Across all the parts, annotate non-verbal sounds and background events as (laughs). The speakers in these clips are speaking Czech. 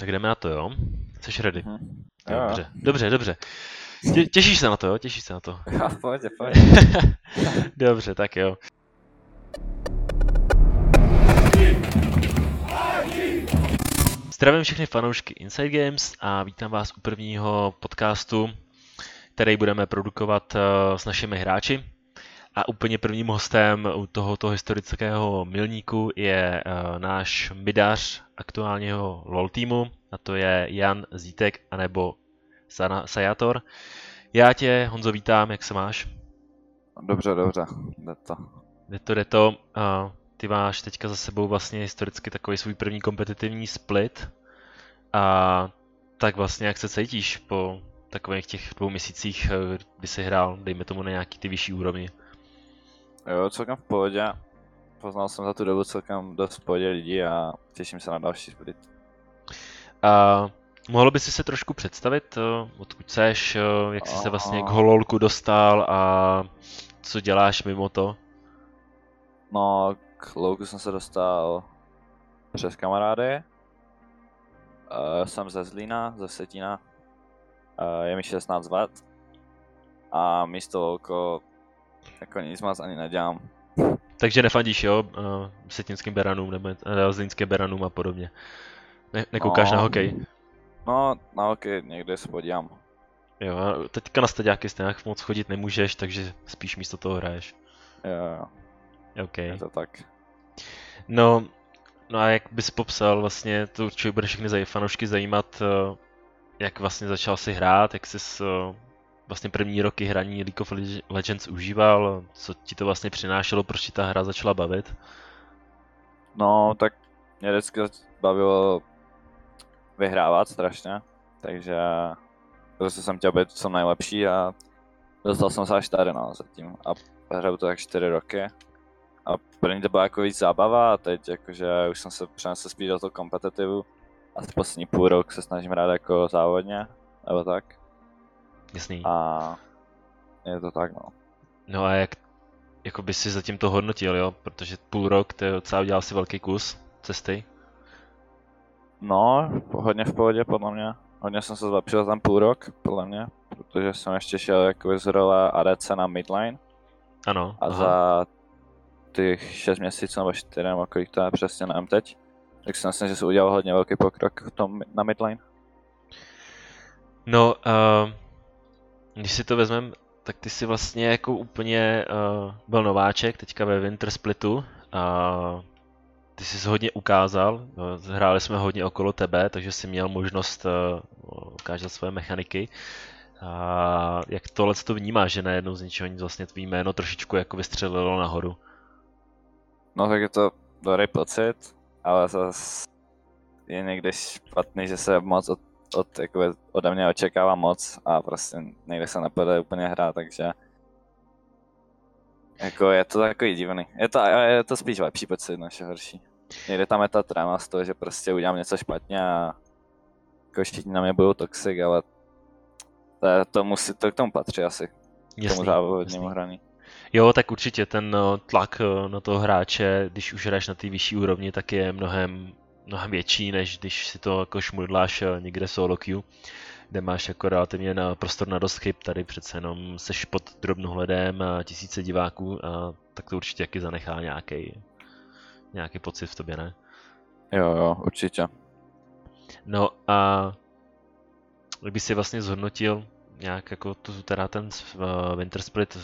Tak jdeme na to, jo? Jsi ready? Mhm. Dobře, dobře, dobře. Tě, těšíš se na to, jo? Těšíš se na to. (laughs) Jo, pojď, pojď. (laughs) Dobře, tak jo. Zdravím všechny fanoušky Inside Games a vítám vás u prvního podcastu, který budeme produkovat eh, s našimi hráči. A úplně prvním hostem u tohoto historického milníku je eh, náš midař aktuálního LOL týmu, a to je Jan Zítek anebo Sana Sajator. Já tě, Honzo, vítám, jak se máš? Dobře, dobře, jde to. Jde to, jde to. A ty máš teďka za sebou vlastně historicky takový svůj první kompetitivní split. A tak vlastně jak se cítíš po takových těch dvou měsících, eh, kdy jsi hrál, dejme tomu na nějaký ty vyšší úrovni? Jo, celkem v pohodě. Poznal jsem za tu dobu celkem dost v pohodě lidí a těším se na další split. A mohl bys si se trošku představit, eh, odkud seš, eh, jak jsi se vlastně k hololku dostal a co děláš mimo to? No, k Louku jsem se dostal přes kamarády. Uh, jsem ze Zlína, ze Setína. Uh, je mi 16 let. A místo Louko jako nic moc ani nedělám. Takže nefandíš, jo, eh, setinským beranům nebo eh, zlínským beranům a podobně. Ne, nekoukáš No. na hokej? No, na hokej někde se podívám. Jo, a teďka na staďáky stejně moc chodit nemůžeš, takže spíš místo toho hraješ. Jo, jo, OK. je to tak. No, no a jak bys popsal vlastně, to určitě bude všechny fanoušky zajímat, eh, jak vlastně začal si hrát, jak jsi vlastně první roky hraní League of Leg- Legends užíval, co ti to vlastně přinášelo, proč ti ta hra začala bavit? No, tak mě vždycky bavilo vyhrávat strašně, takže prostě jsem chtěl být co nejlepší a dostal jsem se až tady no, zatím a hraju to tak 4 roky. A první to byla jako víc zábava a teď jakože už jsem se přenesl spíš do toho kompetitivu. Asi poslední půl rok se snažím hrát jako závodně, nebo tak. Jasný. A je to tak no. No a jak jako by si zatím to hodnotil, jo? Protože půl rok, to je docela udělal si velký kus cesty. No, hodně v pohodě podle mě. Hodně jsem se zlepšil ten půl rok, podle mě, protože jsem ještě šel jako z role ADC na midline Ano, a aha. za těch 6 měsíců nebo 4 nebo kolik to je přesně nevím teď, tak si myslím, že jsem udělal hodně velký pokrok v tom na midline. No, uh, když si to vezmem, tak ty jsi vlastně jako úplně uh, byl nováček teďka ve Winter Splitu a ty jsi hodně ukázal, no, hráli jsme hodně okolo tebe, takže jsi měl možnost uh, ukázat svoje mechaniky. A jak tohle to vnímáš, že najednou z ničeho nic vlastně tvý jméno trošičku jako vystřelilo nahoru? No tak je to dobrý pocit, ale zase je někdy špatný, že se moc od, od jakoby, ode mě očekává moc a prostě někde se nepovede úplně hrát, takže jako je to takový divný. Je to, je to spíš lepší pocit, než horší. Někde tam je ta tréma z toho, že prostě udělám něco špatně a jako všichni na mě budou toxic, ale to, je, to, musí, to k tomu patří asi, k tomu závodnímu hraní. Jo, tak určitě ten eh, tlak eh, na toho hráče, když už hraješ na té vyšší úrovni, tak je mnohem, mnohem větší, než když si to jako šmudláš eh, někde solo queue, kde máš jako relativně na prostor na dost chyb, tady přece jenom seš pod drobnohledem a tisíce diváků a tak to určitě taky zanechá nějaký nějaký pocit v tobě, ne? Jo, jo, určitě. No a jak by si vlastně zhodnotil nějak jako tu, teda ten uh, Winter Split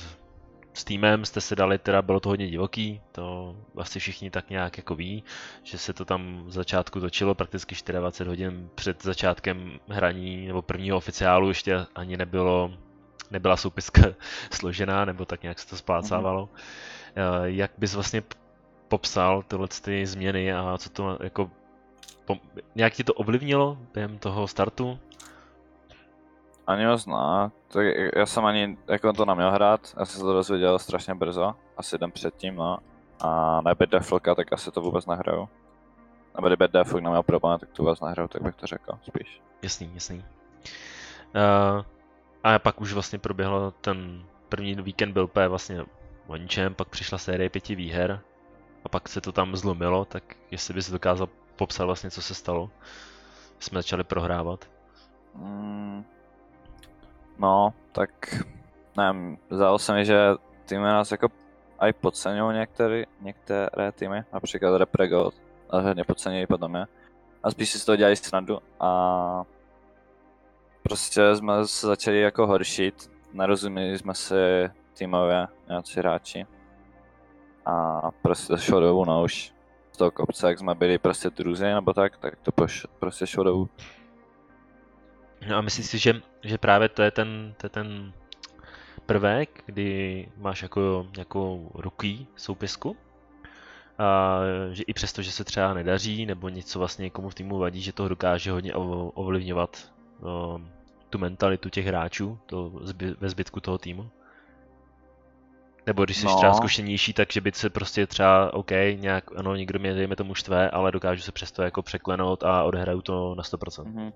s týmem jste se dali, teda bylo to hodně divoký, to asi všichni tak nějak jako ví, že se to tam v začátku točilo prakticky 24 hodin před začátkem hraní nebo prvního oficiálu ještě ani nebylo, nebyla soupiska (laughs) složená, nebo tak nějak se to splácávalo. Mm-hmm. Jak bys vlastně popsal tyhle ty změny a co to jako nějak ti to ovlivnilo během toho startu? Ani moc ne. Tak já jsem ani jako to neměl hrát, já jsem se to dozvěděl strašně brzo, asi den předtím, no. A nebýt Deflka, tak asi to vůbec nehraju. Nebo kdyby Deflok neměl problém, tak to vůbec nehraju, tak bych to řekl spíš. Jasný, jasný. Uh, a pak už vlastně proběhlo ten první víkend byl úplně vlastně o ničem, pak přišla série pěti výher a pak se to tam zlomilo, tak jestli bys dokázal popsat vlastně, co se stalo. jsme začali prohrávat? Mm, no, tak nevím, zdálo se mi, že týmy nás jako aj podceňují některé, některé týmy, například Reprego, ale hodně podceňují podle mě. A spíš si z toho dělají snadu a prostě jsme se začali jako horšit, nerozuměli jsme si týmově nějací hráči. A prostě to šlo dolů, no už z toho kopce, jak jsme byli prostě druzí nebo tak, tak to prostě šlo dolů. No a myslíš si, že, že právě to je ten, to je ten prvek, kdy máš jako nějakou ruky soupisku, a že i přesto, že se třeba nedaří, nebo něco vlastně někomu v týmu vadí, že to dokáže hodně ovlivňovat o, tu mentalitu těch hráčů to zby, ve zbytku toho týmu? Nebo když jsi no. třeba zkušenější, takže by se prostě třeba, OK, nějak, ano, někdo mě, dejme tomu štve, ale dokážu se přesto jako překlenout a odehraju to na 100%. Mm-hmm.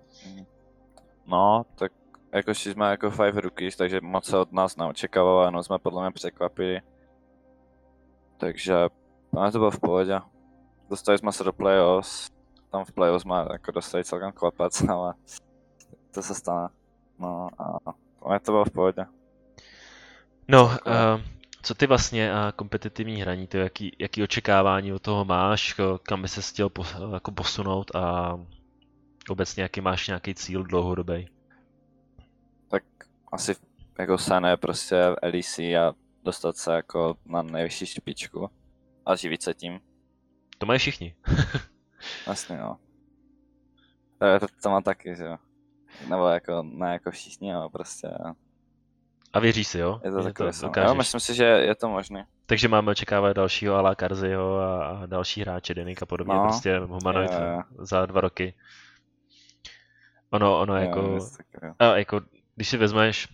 No, tak jako jsme jako five rookies, takže moc se od nás neočekávalo, ano, jsme podle mě překvapili. Takže ale to bylo v pohodě. Dostali jsme se do playoffs, tam v playoffs jsme jako dostali celkem klepec, (laughs) ale to se stane. No a ale to bylo v pohodě. No, uh, co ty vlastně a kompetitivní hraní, to jaký, jaký očekávání od toho máš, kam by se chtěl po, jako posunout a obecně jaký máš nějaký cíl dlouhodobý? Tak asi jako je prostě LEC a dostat se jako na nejvyšší špičku a živit se tím. To mají všichni. (laughs) Vlastně no. To, to, mám taky, že jo. Nebo jako, ne jako všichni, ale prostě a věří si, jo? Je to takové to Jo, myslím si, že je to možné. Takže máme očekávat dalšího Ala Karziho a, a další hráče, Denik a podobně, no, prostě humanoid je, je. za dva roky. Ono, ono je, jako, tak, a jako, když si vezmeš,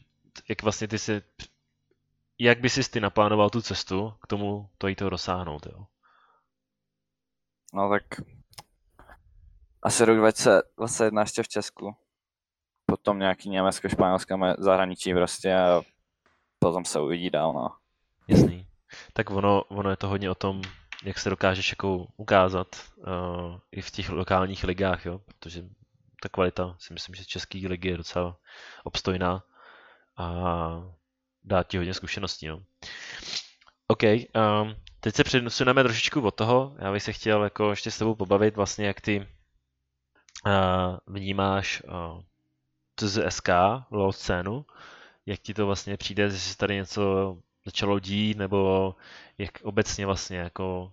jak vlastně ty si, jak by si ty naplánoval tu cestu k tomu to jít to dosáhnout, jo? No tak asi rok 2021 ještě v Česku potom nějaký Německo, Španělsko, zahraničí prostě a potom se uvidí dál, no. Jasný. Tak ono, ono je to hodně o tom, jak se dokážeš jako ukázat uh, i v těch lokálních ligách, jo, protože ta kvalita si myslím, že český ligy je docela obstojná a dá ti hodně zkušeností, no. OK, um, teď se přesuneme trošičku od toho, já bych se chtěl jako ještě s tebou pobavit vlastně, jak ty uh, vnímáš uh, SK, LOL scénu, jak ti to vlastně přijde, jestli se tady něco začalo dít, nebo jak obecně vlastně jako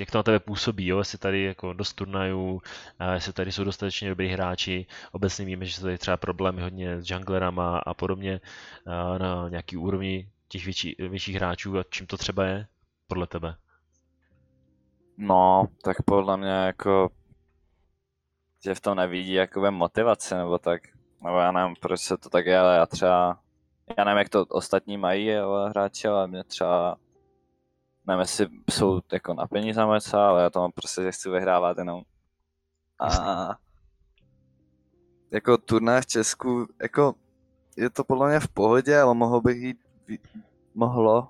jak to na tebe působí, jo? jestli tady jako dost turnajů, jestli tady jsou dostatečně dobrý hráči, obecně víme, že jsou tady třeba problémy hodně s junglerama a podobně na nějaký úrovni těch větší, větších hráčů a čím to třeba je podle tebe? No, tak podle mě jako že v tom nevidí jakoby motivaci nebo tak. Nebo já nevím, proč se to tak je, ale já třeba, já nevím, jak to ostatní mají ale hráči, ale mě třeba, nevím, jestli jsou jako na peníze moc, ale já to mám prostě, že chci vyhrávat jenom. A jako turné v Česku, jako je to podle mě v pohodě, ale mohlo by jít, mohlo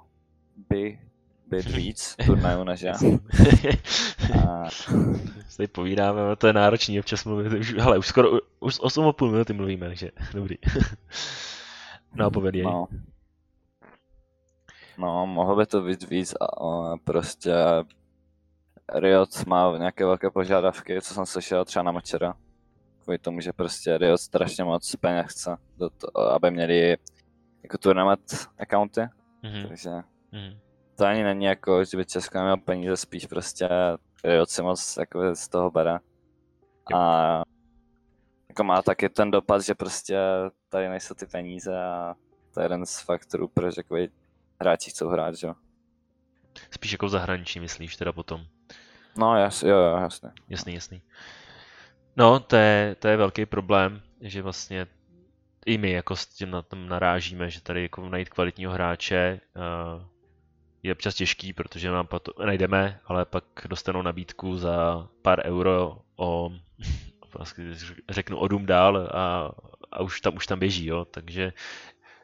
by být víc turnajů než já. (laughs) A... Tady povídáme, to je náročný občas mluvit, už, hele, už skoro, už 8,5 minuty mluvíme, takže dobrý. (laughs) no poveděj. No. No, mohlo by to být víc a prostě Riot má nějaké velké požádavky, co jsem slyšel třeba na Močera. Kvůli tomu, že prostě Riot strašně moc peněz chce, do to, aby měli jako tournament accounty, mm-hmm. takže mm-hmm to ani není jako, že by Česko neměl peníze, spíš prostě Riot si moc jako z toho bere. A jako má taky ten dopad, že prostě tady nejsou ty peníze a to je jeden z faktorů, proč jako hráči chcou hrát, že jo. Spíš jako v zahraničí myslíš teda potom? No jas, jo, jo, jasně. Jasný, jasný. No, to je, to je velký problém, že vlastně i my jako s tím na tom narážíme, že tady jako najít kvalitního hráče uh, je občas těžký, protože nám to najdeme, ale pak dostanou nabídku za pár euro o, (laughs) vlastně řeknu o dům dál a, a už, tam, už tam běží, jo, takže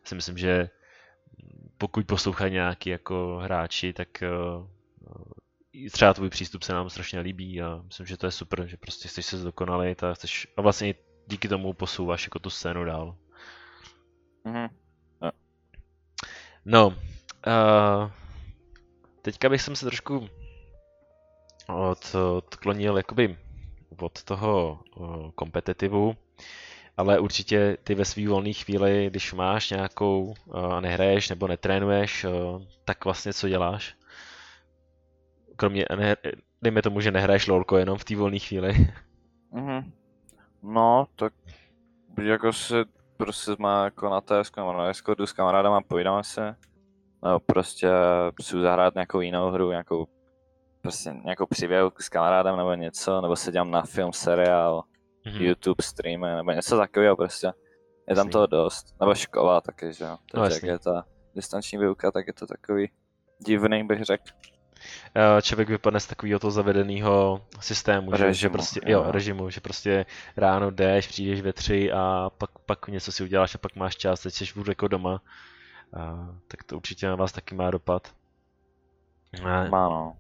si myslím, že pokud poslouchají nějaký jako hráči, tak uh, třeba tvůj přístup se nám strašně líbí a myslím, že to je super, že prostě chceš se zdokonalit a chceš, a vlastně díky tomu posouváš jako tu scénu dál. Mhm. No, uh, teďka bych jsem se trošku od, odklonil jakoby od toho uh, kompetitivu, ale určitě ty ve svý volné chvíli, když máš nějakou uh, a nehraješ nebo netrénuješ, uh, tak vlastně co děláš? Kromě, ne, dejme tomu, že nehraješ lolko jenom v té volné chvíli. (laughs) Mhm. No, tak jako se prostě má jako na TS nebo na Discordu s kamarádama, povídáme se. No prostě si zahrát nějakou jinou hru, nějakou prostě nějakou přivělku s kamarádem nebo něco, nebo se dělám na film, seriál, mm-hmm. YouTube streamy, nebo něco takového prostě. Je tam toho dost. Nebo škola taky, že jo. No, jak je ta distanční výuka, tak je to takový divný, bych řekl. Člověk vypadne z takového toho zavedeného systému, režimu, že, že prostě, jo, jo, režimu, že prostě ráno jdeš, přijdeš ve tři a pak, pak něco si uděláš a pak máš čas, teď jsi furt jako doma. A, tak to určitě na vás taky má dopad. A, má no.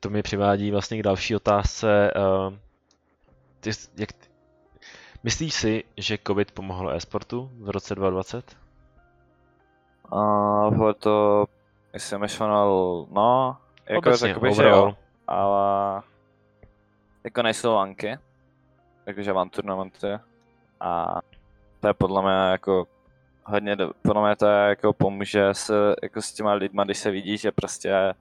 To mi přivádí vlastně k další otázce. Ty, jak, myslíš si, že COVID pomohlo e-sportu v roce 2020? Uh, to, jsem myšlenal, no, jako Obecně, řekl bych, že jo, ale jako nejsou lanky, jakože van turnamenty a to je podle mě jako hodně, do, podle mě to je jako pomůže se jako s těma lidma, když se vidí, že prostě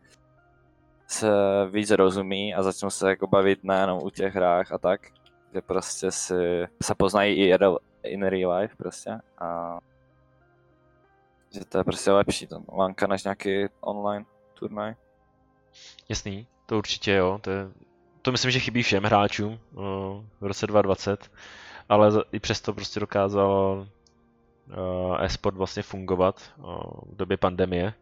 se víc rozumí a začnou se jako bavit nejenom u těch hrách a tak, že prostě si se poznají i in real life prostě a že to je prostě lepší to lanka než nějaký online turnaj. Jasný, to určitě jo, to, je, to myslím, že chybí všem hráčům v roce 2020, ale i přesto prostě dokázal e-sport vlastně fungovat v době pandemie.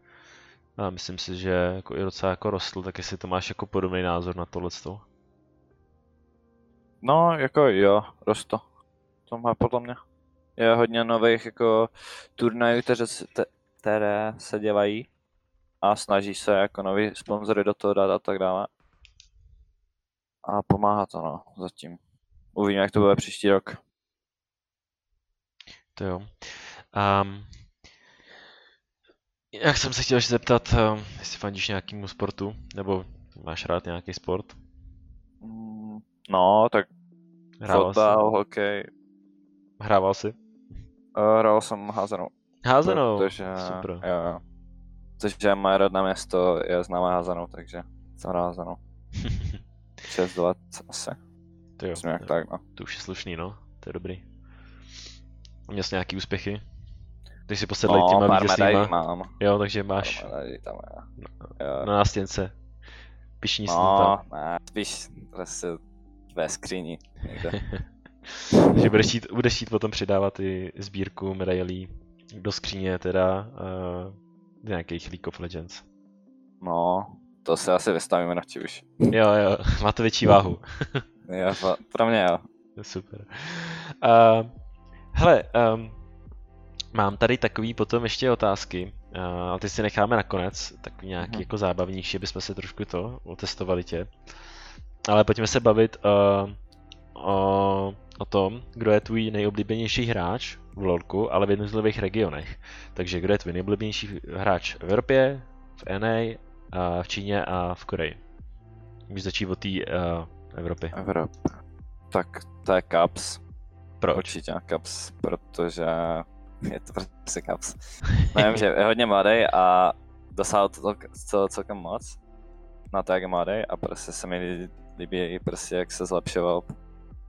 A myslím si, že jako i docela jako rostl, tak jestli to máš jako podobný názor na tohle. No, jako jo, rostl. To má podle mě. Je hodně nových jako turnajů, které se, které se dělají a snaží se jako nový sponzory do toho dát a tak dále. A pomáhá to, no, zatím. Uvidíme, jak to bude příští rok. To jo. Um, jak jsem se chtěl ještě zeptat, um, jestli fandíš nějakému sportu, nebo máš rád nějaký sport? Mm, no, tak Hrával fotbal, jsi? hokej. Hrával jsi? Uh, hrál jsem házenou. Házenou? Protože, Super. Jo, jo. Protože moje rodné město je známé házenou, takže jsem hrál házenou. (laughs) 6 let asi. To jo, jak tak, no. To už je slušný, no. To je dobrý. Měl jsi nějaký úspěchy? Ty jsi posedlej no, těma vítězstvíma. mám. Jo, takže máš tam je. Na, na nástěnce. Pišní no, ne, spíš prostě ve skříni (laughs) Takže budeš chtít, budeš chtít potom přidávat i sbírku medailí do skříně teda uh, nějakých League of Legends. No, to se asi vystavíme na už. Jo, jo, (laughs) má to větší váhu. (laughs) jo, pro mě jo. Super. Uh, hele, um, mám tady takový potom ještě otázky, uh, ale ty si necháme nakonec, takový nějaký hmm. jako zábavnější, bychom se trošku to otestovali tě. Ale pojďme se bavit uh, o, o tom, kdo je tvůj nejoblíbenější hráč v LoLku, ale v jednotlivých regionech. Takže kdo je tvůj nejoblíbenější hráč v Evropě, v NA, a v Číně a v Koreji. Můžeš začít od té uh, Evropy. Evropa. Tak to je Caps. Proč? Určitě Caps, protože je to prostě Caps. (laughs) Nevím, že je hodně mladý a dosáhl to, to celkem moc na to, jak je mladý a prostě se mi líbí i prostě, jak se zlepšoval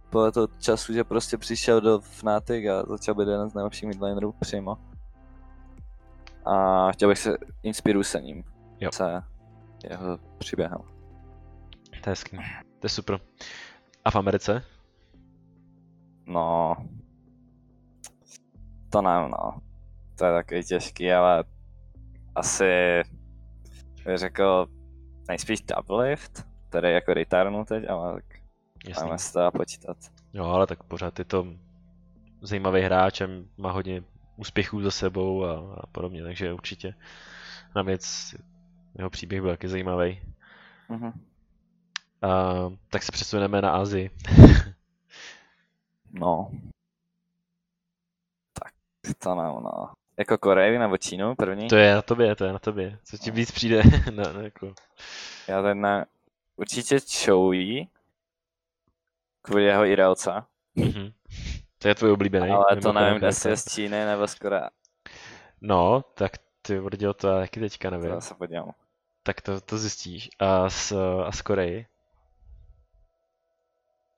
po to času, že prostě přišel do Fnatic a začal být jeden z nejlepších midlanerů přímo. A chtěl bych se inspirovat se ním. Jo. Se jeho příběhem. To je hezký. To je super. A v Americe? No, to nevím, no. To je takový těžký, ale asi bych řekl nejspíš double který jako returnu teď, ale tak Jasný. máme se to počítat. Jo, ale tak pořád je to zajímavý hráč a má hodně úspěchů za sebou a, a podobně, takže určitě na věc jeho příběh byl taky zajímavý. Mm-hmm. Uh, tak se přesuneme na Azii. (laughs) no. Tak, to ne, no. Jako Koreji nebo Čínu první? To je na tobě, to je na tobě. Co ti víc přijde? (laughs) no, no, jako. Já ten na... Určitě Chouyi. Kvůli jeho Irelce. Mm-hmm. To je tvůj oblíbený. Ale to nevím, jestli je z Číny nebo z Korea. No, tak ty vrděl to já taky teďka nevím. To se podívám. Tak to, to zjistíš. A z, a z Koreji?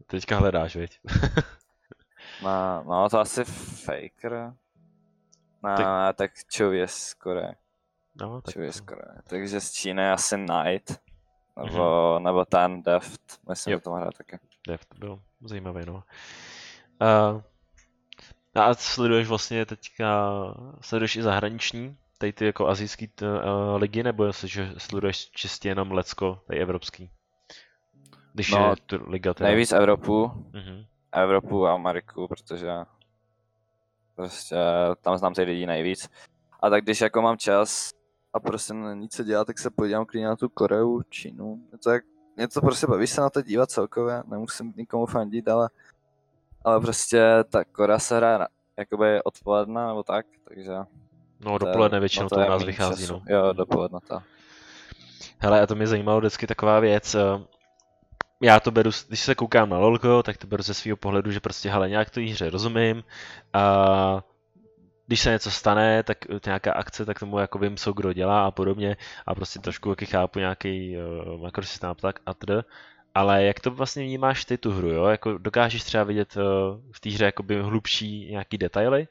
Teďka hledáš, viď? (laughs) no, no, to asi Faker. No, tak, tak Chou je z Koreje. No, tak... Chou je z Koreje. Takže z Číny asi Knight. Nebo, mm-hmm. nebo ten Deft. Myslím, jo. že to hrát taky. Deft byl zajímavý, no. Uh, a sleduješ vlastně teďka, sleduješ i zahraniční, tady ty jako azijský t, uh, ligy, nebo jestli, že sleduješ čistě jenom Lecko, tady evropský? Když no, je tu liga teda. Nejvíc Evropu, uh-huh. Evropu a Ameriku, protože prostě tam znám ty lidi nejvíc. A tak když jako mám čas a prostě nic co dělat, tak se podívám klidně na tu Koreu, Čínu. Něco, jak, něco prostě baví se na to dívat celkově, nemusím nikomu fandit, ale ale prostě ta Kora se hraje jakoby odpoledne nebo tak, takže... No dopoledne většinou to, to u nás vychází, času. no. Jo, dopoledne to. Hele, a to mě zajímalo vždycky taková věc, eh, já to beru, když se koukám na LoLko, tak to beru ze svého pohledu, že prostě hele, nějak to hře rozumím a když se něco stane, tak nějaká akce, tak tomu jako vím, co kdo dělá a podobně a prostě trošku jaký chápu nějaký uh, makrosystém tak a td. Ale jak to vlastně vnímáš ty tu hru, jo? Jako dokážeš třeba vidět uh, v té hře jakoby hlubší nějaký detaily?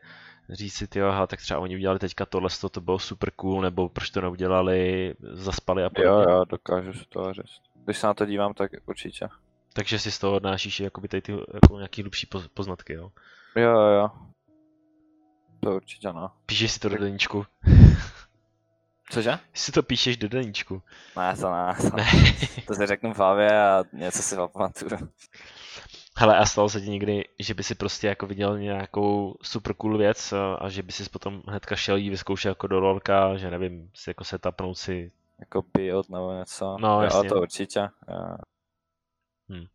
Říct si, ty aha, tak třeba oni udělali teďka tohle, to bylo super cool, nebo proč to neudělali, zaspali a podobně. Jo, jo, dokážu si to říct. Když se na to dívám, tak určitě. Takže si z toho odnášíš jakoby ty, ty jako nějaký hlubší poznatky, jo? Jo, jo, jo. To určitě no. Píšeš si to do deníčku. Cože? Si to píšeš do deníčku. Ne, to ne. To, ne. to si řeknu v hlavě a něco si zapamatuju. Hele, a stalo se ti někdy, že by si prostě jako viděl nějakou super cool věc a že by si potom hnedka šel jí vyzkoušet jako do lolka, že nevím, si jako se tapnout si... Jako build nebo něco. No, jo, to určitě. Jo. Hmm.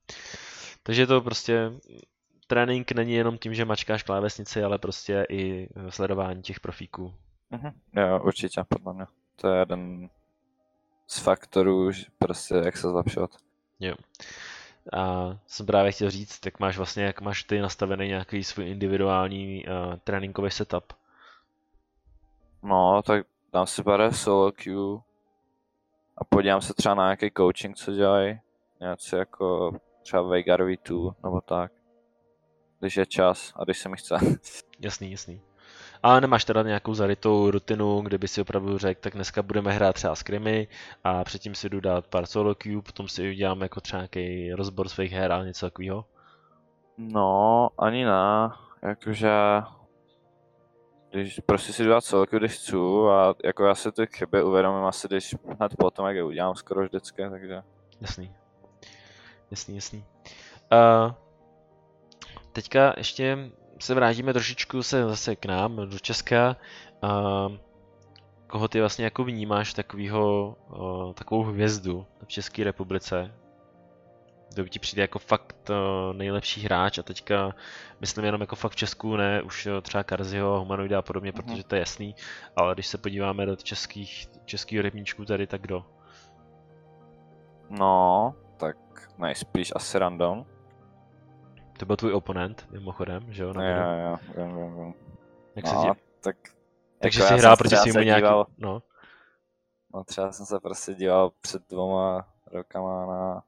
Takže to prostě trénink není jenom tím, že mačkáš klávesnici, ale prostě i sledování těch profíků. Mhm. Jo, určitě, podle mě. To je jeden z faktorů, prostě jak se zlepšovat. Jo. A jsem právě chtěl říct, tak máš vlastně, jak máš ty nastavený nějaký svůj individuální uh, tréninkový setup? No, tak dám si bare solo queue a podívám se třeba na nějaký coaching, co dělají. Něco jako třeba Veigarový 2 nebo tak. Když je čas a když se mi chce. (laughs) Jasný, jasný. Ale nemáš teda nějakou zarytou rutinu, kde by si opravdu řekl, tak dneska budeme hrát třeba skrimy a předtím si jdu dát pár solo queue, potom si udělám jako třeba nějaký rozbor svých her a něco takového? No, ani ne. Jakože když prostě si dát solo queue, když chci a jako já si ty chyby uvědomím asi, když hned potom, jak je udělám skoro vždycky, takže... Jasný. Jasný, jasný. Uh, teďka ještě se vrátíme trošičku se zase k nám, do Česka. A koho ty vlastně jako vnímáš takovýho, takovou hvězdu v České republice? Kdo ti přijde jako fakt nejlepší hráč a teďka myslím jenom jako fakt v Česku, ne už třeba Karziho, Humanoida a podobně, mm-hmm. protože to je jasný, ale když se podíváme do českých, českých rybníčků tady, tak kdo? No, tak nejspíš asi random. To byl tvůj oponent, mimochodem, že jo? Jo, jo, vím, vím, vím. Jak no, se ti... tak... Takže jako jsi hrál proti svým nějaký... Díval, no. no třeba jsem se prostě díval před dvoma rokama na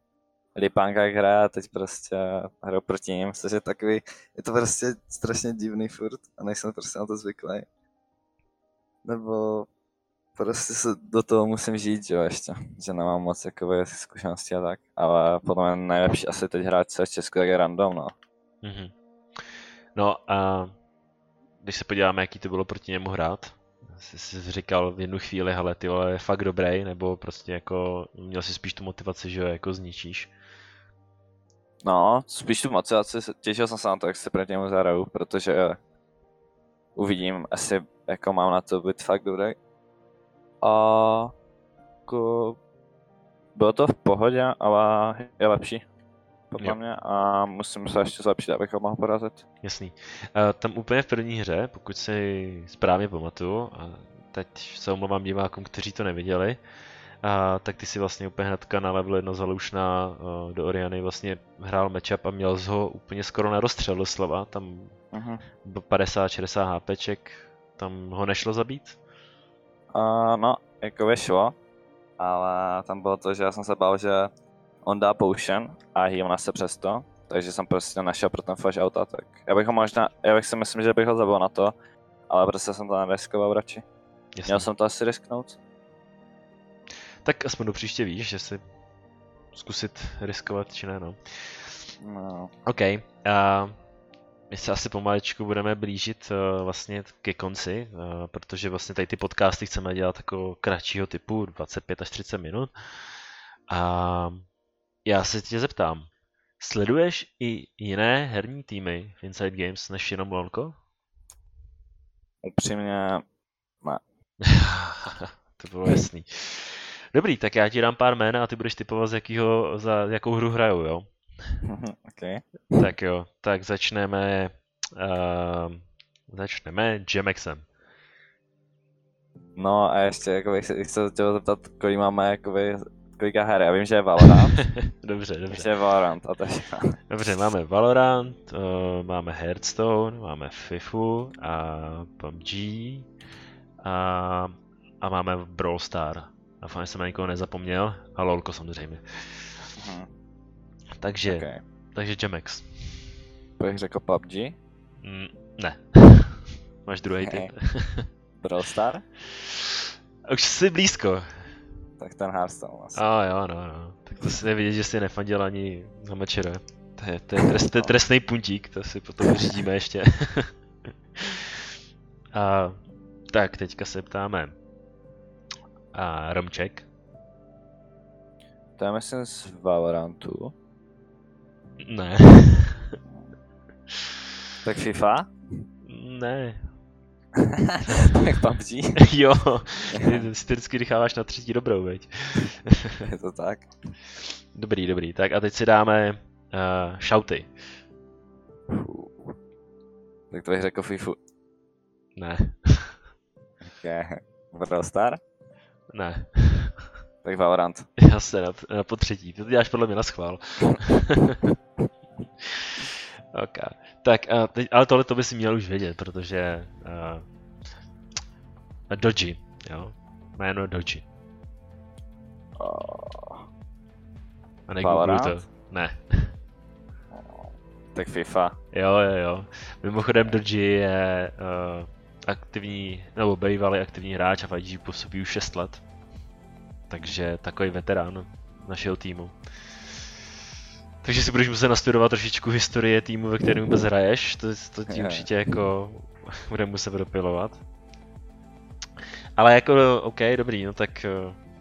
Lipánka, jak hraje a teď prostě hraju proti ním, což je takový, je to prostě strašně divný furt a nejsem prostě na to zvyklý. Nebo prostě se do toho musím žít, jo, ještě, že nemám moc jakové zkušenosti a tak, ale podle mě nejlepší asi teď hrát se v Česku, tak je random, no. Mm-hmm. No a když se podíváme, jaký to bylo proti němu hrát, jsi, jsi říkal v jednu chvíli, hele, ty je fakt dobrý, nebo prostě jako měl si spíš tu motivaci, že ho jako zničíš? No, spíš tu motivaci, těšil jsem se na to, jak se proti němu zahraju, protože uvidím, asi jako mám na to být fakt dobrý. A jako bylo to v pohodě, ale je lepší. Podle Jo. mě a musím se ještě zlepšit, abych ho mohl porazit. Jasný. Uh, tam úplně v první hře, pokud si správně pamatuju, a teď se omlouvám divákům, kteří to neviděli, a tak ty si vlastně úplně hnedka na level 1 Zalušna uh, do Oriany vlastně hrál matchup a měl z ho úplně skoro na rozstřel doslova, tam Mhm. 50-60 HPček, tam ho nešlo zabít? Uh, no, jako vyšlo, ale tam bylo to, že já jsem se bál, že on dá potion a healna se přesto, takže jsem prostě našel pro ten flash out attack. Já bych ho možná, já bych si myslím, že bych ho zabil na to, ale prostě jsem to neriskoval radši. Jasný. Měl jsem to asi risknout. Tak aspoň do příště víš, že si zkusit riskovat, či ne, no. No, OK. Uh, my se asi pomaličku budeme blížit uh, vlastně ke konci, uh, protože vlastně tady ty podcasty chceme dělat jako kratšího typu, 25 až 30 minut. A já se tě zeptám, sleduješ i jiné herní týmy v Inside Games než jenom Lonko? upřímně, (laughs) to bylo jasný. Dobrý, tak já ti dám pár jmén a ty budeš typovat, z jakýho, za jakou hru hrajou, jo? Okay. Tak jo, tak začneme, uh, začneme Jamexem. No a ještě, jako bych se, chtěl zeptat, kolik máme, jakoby, kolika her, já vím, že je Valorant, (laughs) dobře, dobře. ještě je Valorant a to je Dobře, máme Valorant, uh, máme Hearthstone, máme FIFU a PUBG a, a máme Brawl Star. Doufám, že jsem na nikoho nezapomněl a LOLko samozřejmě. Mhm, Takže, okay. takže Jamex. Bych řekl PUBG, Mm, ne. (laughs) Máš druhý Okay. typ. Brawl Star, (laughs) Už jsi blízko. tak ten Hearthstone vlastně. A jo, no, no. Tak to si nevidět, že jsi nefandil ani za mečere. To je, to je, (laughs) trest, to je trestný puntík, to si potom vyřídíme ještě. a, tak, teďka se ptáme. A Romček? To je myslím z Valorantu. Ne. (laughs) Tak FIFA? ne. tak (laughs) PUBG? (laughs) jo, ty si vždycky necháváš na třetí dobrou, veď. je to tak? Dobrý, dobrý. Tak a teď si dáme uh, shouty. Fů. Tak to bych řekl FIFU. Ne, Okay. Brawl Star? ne. Tak Valorant. Já se na, na po třetí. To děláš podle mě na schvál. (laughs) ok. Tak, a teď, ale tohle to by si měl už vědět, protože uh, Doji, jo. Jméno Doji. A negoogluj to. Ne. Tak FIFA. Jo, jo, jo. Mimochodem Doji je uh, aktivní, nebo bývalý aktivní hráč a v IG působí už 6 let. Takže takový veterán našeho týmu. Takže si budeš muset nastudovat trošičku historie týmu, ve kterém vůbec hraješ, to, to ti určitě jako (laughs) bude muset dopilovat. Ale jako, OK, dobrý, no tak eh,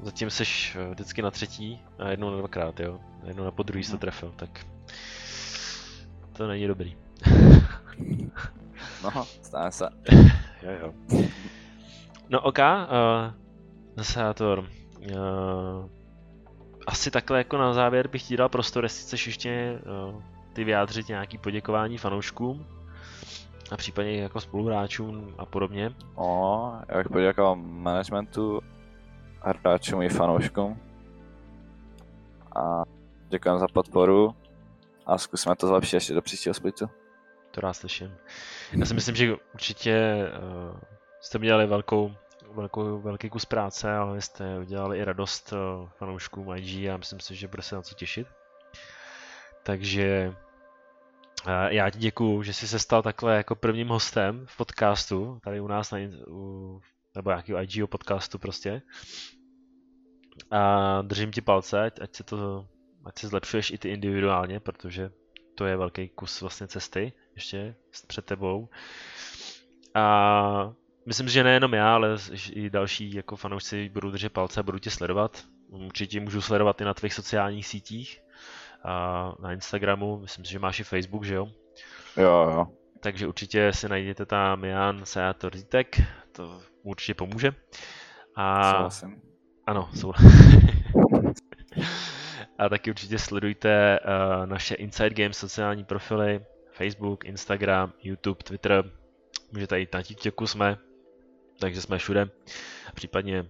zatím seš eh, vždycky na třetí a jednou na dvakrát, jo. A jednou na podruhý jsi to Mhm. trefil, tak to není dobrý. No, stane se. (laughs) Jo, jo. No OK, uh, Nasátor. Uh, asi takhle jako na závěr bych ti dal prostor, jestli chceš ještě uh, ty vyjádřit nějaký poděkování fanouškům a případně jako spoluhráčům a podobně. O, já bych poděkoval managementu, hráčům i fanouškům. A děkujeme za podporu a zkusíme to zlepšit ještě do příštího splitu. To rád slyším. Já si myslím, že určitě uh, jste udělali velkou, velkou, velký kus práce, ale jste udělali i radost uh, fanouškům IG a myslím si, že bude se na co těšit. Takže uh, já ti děkuju, že jsi se stal takhle jako prvním hostem v podcastu, tady u nás na, u, nebo nějakého IGO podcastu prostě. A držím ti palce, ať, ať se to, ať se zlepšuješ i ty individuálně, protože to je velký kus vlastně cesty ještě před tebou. A myslím, že nejenom já, ale i další jako fanoušci budou držet palce a budou tě sledovat. Určitě můžu sledovat i na tvých sociálních sítích. A na Instagramu, myslím si, že máš i Facebook, že jo? Jo, jo. Takže určitě si najděte tam Jan Seator Zitek, to určitě pomůže. A Souhlasím. ano, jsou. (laughs) A taky určitě sledujte uh, naše Inside Games sociální profily, Facebook, Instagram, YouTube, Twitter. Můžete jít na TikToku jsme, takže jsme všude. Případně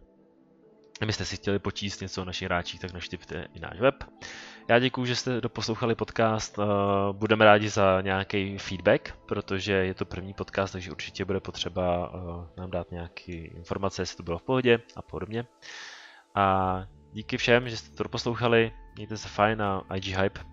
Kdybyste si chtěli počíst něco o našich hráčích, tak naštěvte i náš web. Já děkuji, že jste doposlouchali podcast. Eh, budeme rádi za nějaký feedback, protože je to první podcast, takže určitě bude potřeba eh, nám dát nějaké informace, jestli to bylo v pohodě a podobně. A díky všem, že jste to doposlouchali. Mějte se fajn a IG Hype.